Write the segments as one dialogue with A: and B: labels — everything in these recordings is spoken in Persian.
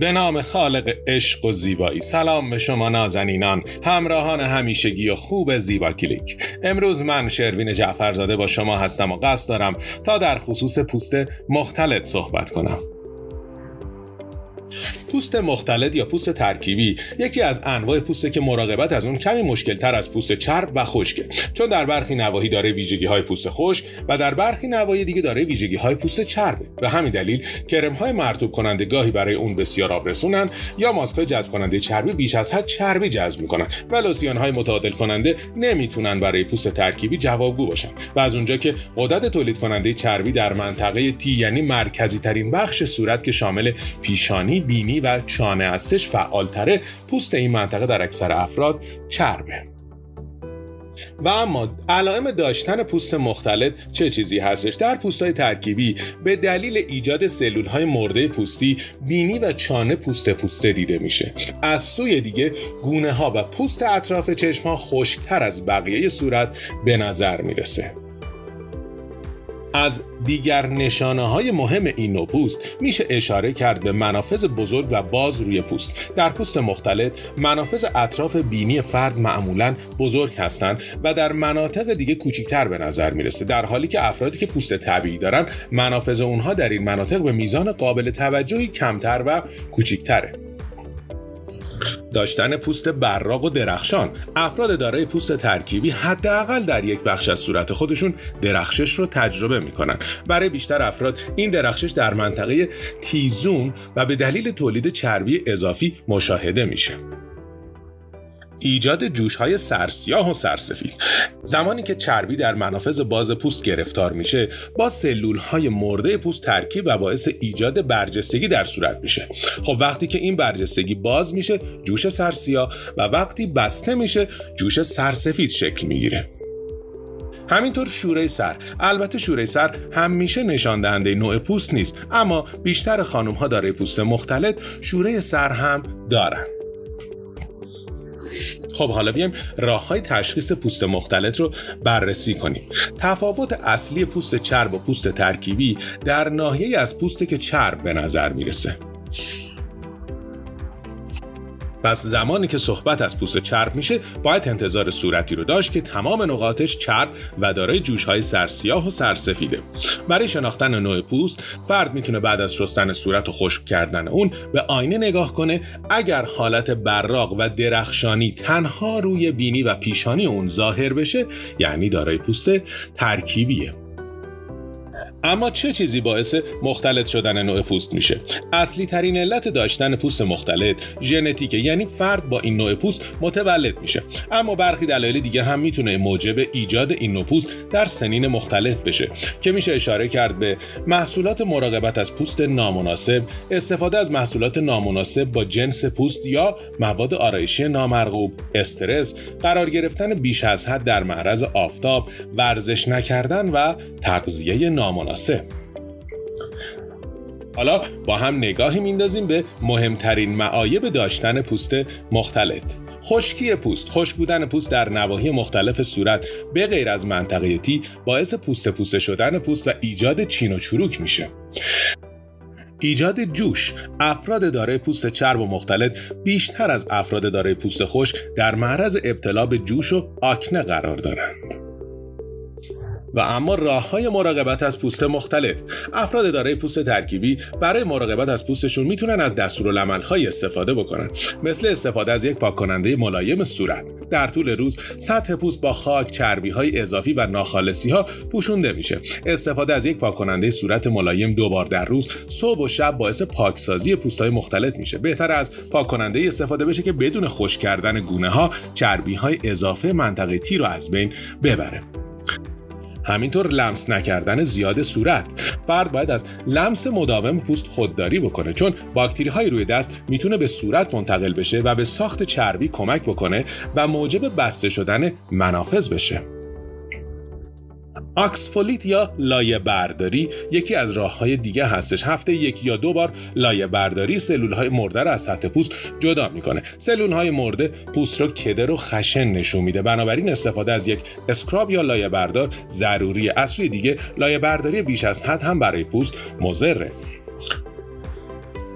A: به نام خالق عشق و زیبایی. سلام به شما نازنینان. همراهان همیشگی و خوب زیبا کلیک. امروز من شروین جعفرزاده با شما هستم و قصد دارم تا در خصوص پوست مختلط صحبت کنم. پوست مختلط یا پوست ترکیبی. یکی از انواع پوسته که مراقبت از اون کمی مشکل تر از پوست چرب و خشکه. چون در برخی نواحی داره ویژگی های پوست خشک و در برخی نواحی دیگه داره ویژگی های پوست چربه. و همین دلیل کرم های مرطوب کننده گاهی برای اون بسیار آب رسونن یا ماسک های جذب کننده چربی بیش از حد چربی جذب می‌کنن و لوسیون های متعادل کننده نمی‌تونن برای پوست ترکیبی جوابگو باشن. و از اونجا که قدرت تولید کننده چربی در منطقه تی یعنی مرکزی ترین بخش صورت که شامل پیشانی بینی و چانه هستش فعالتره. پوست این منطقه در اکثر افراد چربه. و اما علائم داشتن پوست مختلط چه چیزی هستش؟ در های ترکیبی به دلیل ایجاد سلول های مرده پوستی بینی و چانه پوست پوسته دیده میشه. از سوی دیگه گونه ها و پوست اطراف چشم ها خشکتر از بقیه صورت به نظر می‌رسه. از دیگر نشانه های مهم این نوع پوست میشه اشاره کرد به منافذ بزرگ و باز روی پوست. در پوست مختلط منافذ اطراف بینی فرد معمولا بزرگ هستند و در مناطق دیگه کوچکتر به نظر می‌رسه. در حالی که افرادی که پوست طبیعی دارن منافذ اونها در این مناطق به میزان قابل توجهی کمتر و کوچکتره. داشتن پوست براق و درخشان. افراد دارای پوست ترکیبی حداقل در یک بخش از صورت خودشون درخشش رو تجربه می‌کنن. برای بیشتر افراد این درخشش در منطقه تیزون و به دلیل تولید چربی اضافی مشاهده میشه. ایجاد جوش های سرسیاه و سرسفید. زمانی که چربی در منافذ باز پوست گرفتار میشه با سلول های مرده پوست ترکیب و باعث ایجاد برجستگی در صورت میشه. خب وقتی که این برجستگی باز میشه جوش سرسیاه و وقتی بسته میشه جوش سرسفید شکل می‌گیره. همینطور شوره سر. البته شوره سر همیشه نشان دهنده نوع پوست نیست اما بیشتر خانم ها داره پوست مختلط شوره سر هم دارن. خب حالا بیایم راه های تشخیص پوست مختلط رو بررسی کنیم. تفاوت اصلی پوست چرب و پوست ترکیبی در ناحیه از پوسته که چرب به نظر می‌رسه. پس زمانی که صحبت از پوست چرب میشه باید انتظار صورتی رو داشت که تمام نقاطش چرب و دارای جوشهای سرسیاه و سرسفیده. برای شناختن نوع پوست فرد می‌تونه بعد از شستن صورت و خشک کردن اون به آینه نگاه کنه. اگر حالت براق و درخشانی تنها روی بینی و پیشانی اون ظاهر بشه یعنی دارای پوست ترکیبیه. اما چه چیزی باعث مختلط شدن نوع پوست میشه؟ اصلی ترین علت داشتن پوست مختلط ژنتیکه یعنی فرد با این نوع پوست متولد میشه. اما برخی دلایل دیگه هم می‌تونه موجب ایجاد این نوع پوست در سنین مختلف بشه که میشه اشاره کرد به محصولات مراقبت از پوست نامناسب استفاده از محصولات نامناسب با جنس پوست یا مواد آرایشی نامرغوب استرس قرار گرفتن بیش از حد در معرض آفتاب ورزش نکردن و تغذیه نامناسب. حالا با هم نگاهی میندازیم به مهمترین معایب داشتن پوست مختلط خشکی پوست خشک بودن پوست در نواحی مختلف صورت به غیر از منطقه تی باعث پوست پوسته شدن پوست و ایجاد چین و چروک میشه. ایجاد جوش افراد دارای پوست چرب و مختلط بیشتر از افراد دارای پوست خشک در معرض ابتلا به جوش و آکنه قرار دارند. و اما راه های مراقبت از پوست مختلف. افراد دارای پوست ترکیبی برای مراقبت از پوستشون می‌تونن از دستورالعمل های استفاده بکنن مثل استفاده از یک پاک کننده ملایم صورت. در طول روز سطح پوست با خاک چربی های اضافی و ناخالصی ها پوشونده میشه. استفاده از یک پاک کننده صورت ملایم دو بار در روز صبح و شب باعث پاکسازی پوست های مختلط میشه. بهتر از پاک کننده استفاده بشه که بدون خشک کردن گونه ها چربی های اضافه منطقه تی رو از بین ببره. همینطور لمس نکردن زیاد صورت. فرد باید از لمس مداوم پوست خودداری بکنه چون باکتری های روی دست می‌تونه به صورت منتقل بشه و به ساخت چربی کمک بکنه و موجب بسته شدن منافذ بشه. آکسفولیت یا لایه برداری. یکی از راه های دیگه هستش. هفته یک یا دو بار لایه برداری سلول های مرده رو از سطح پوست جدا می‌کنه. سلول های مرده پوست رو کدر و خشن نشون میده. بنابراین استفاده از یک اسکراب یا لایه بردار ضروری از سوی دیگه لایه برداری بیش از حد هم برای پوست مضره.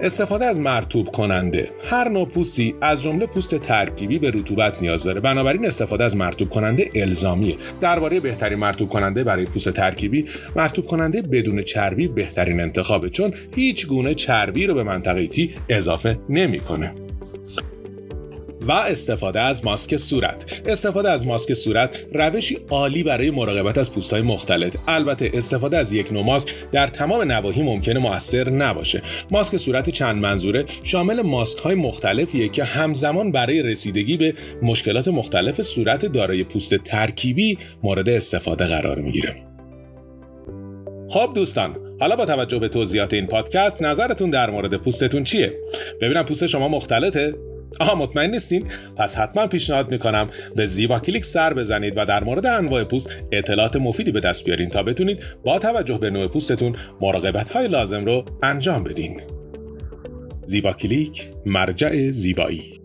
A: استفاده از مرتوب کننده. هر نوع پوستی از جمله پوست ترکیبی به رطوبت نیاز داره. بنابراین استفاده از مرتوب کننده الزامیه. درباره بهترین مرتوب کننده برای پوست ترکیبی مرتوب کننده بدون چربی بهترین انتخابه چون هیچ گونه چربی رو به منطقه تی اضافه نمی‌کنه. و استفاده از ماسک صورت استفاده از ماسک صورت روشی عالی برای مراقبت از پوستهای مختلط البته استفاده از یک نوع ماسک در تمام نواحی ممکنه موثر نباشه ماسک صورت چند منظوره شامل ماسک های مختلفیه که همزمان برای رسیدگی به مشکلات مختلف صورت دارای پوست ترکیبی مورد استفاده قرار می‌گیره خب دوستان حالا با توجه به توضیحات این پادکست نظرتون در مورد پوستتون چیه؟ ببینم پوست شما مختلطه؟ آها مطمئن نیستین؟ پس حتما پیشنهاد می‌کنم به زیبا کلیک سر بزنید و در مورد انواع پوست اطلاعات مفیدی به دست بیارین تا بتونید با توجه به نوع پوستتون مراقبت های لازم رو انجام بدین. زیبا کلیک مرجع زیبایی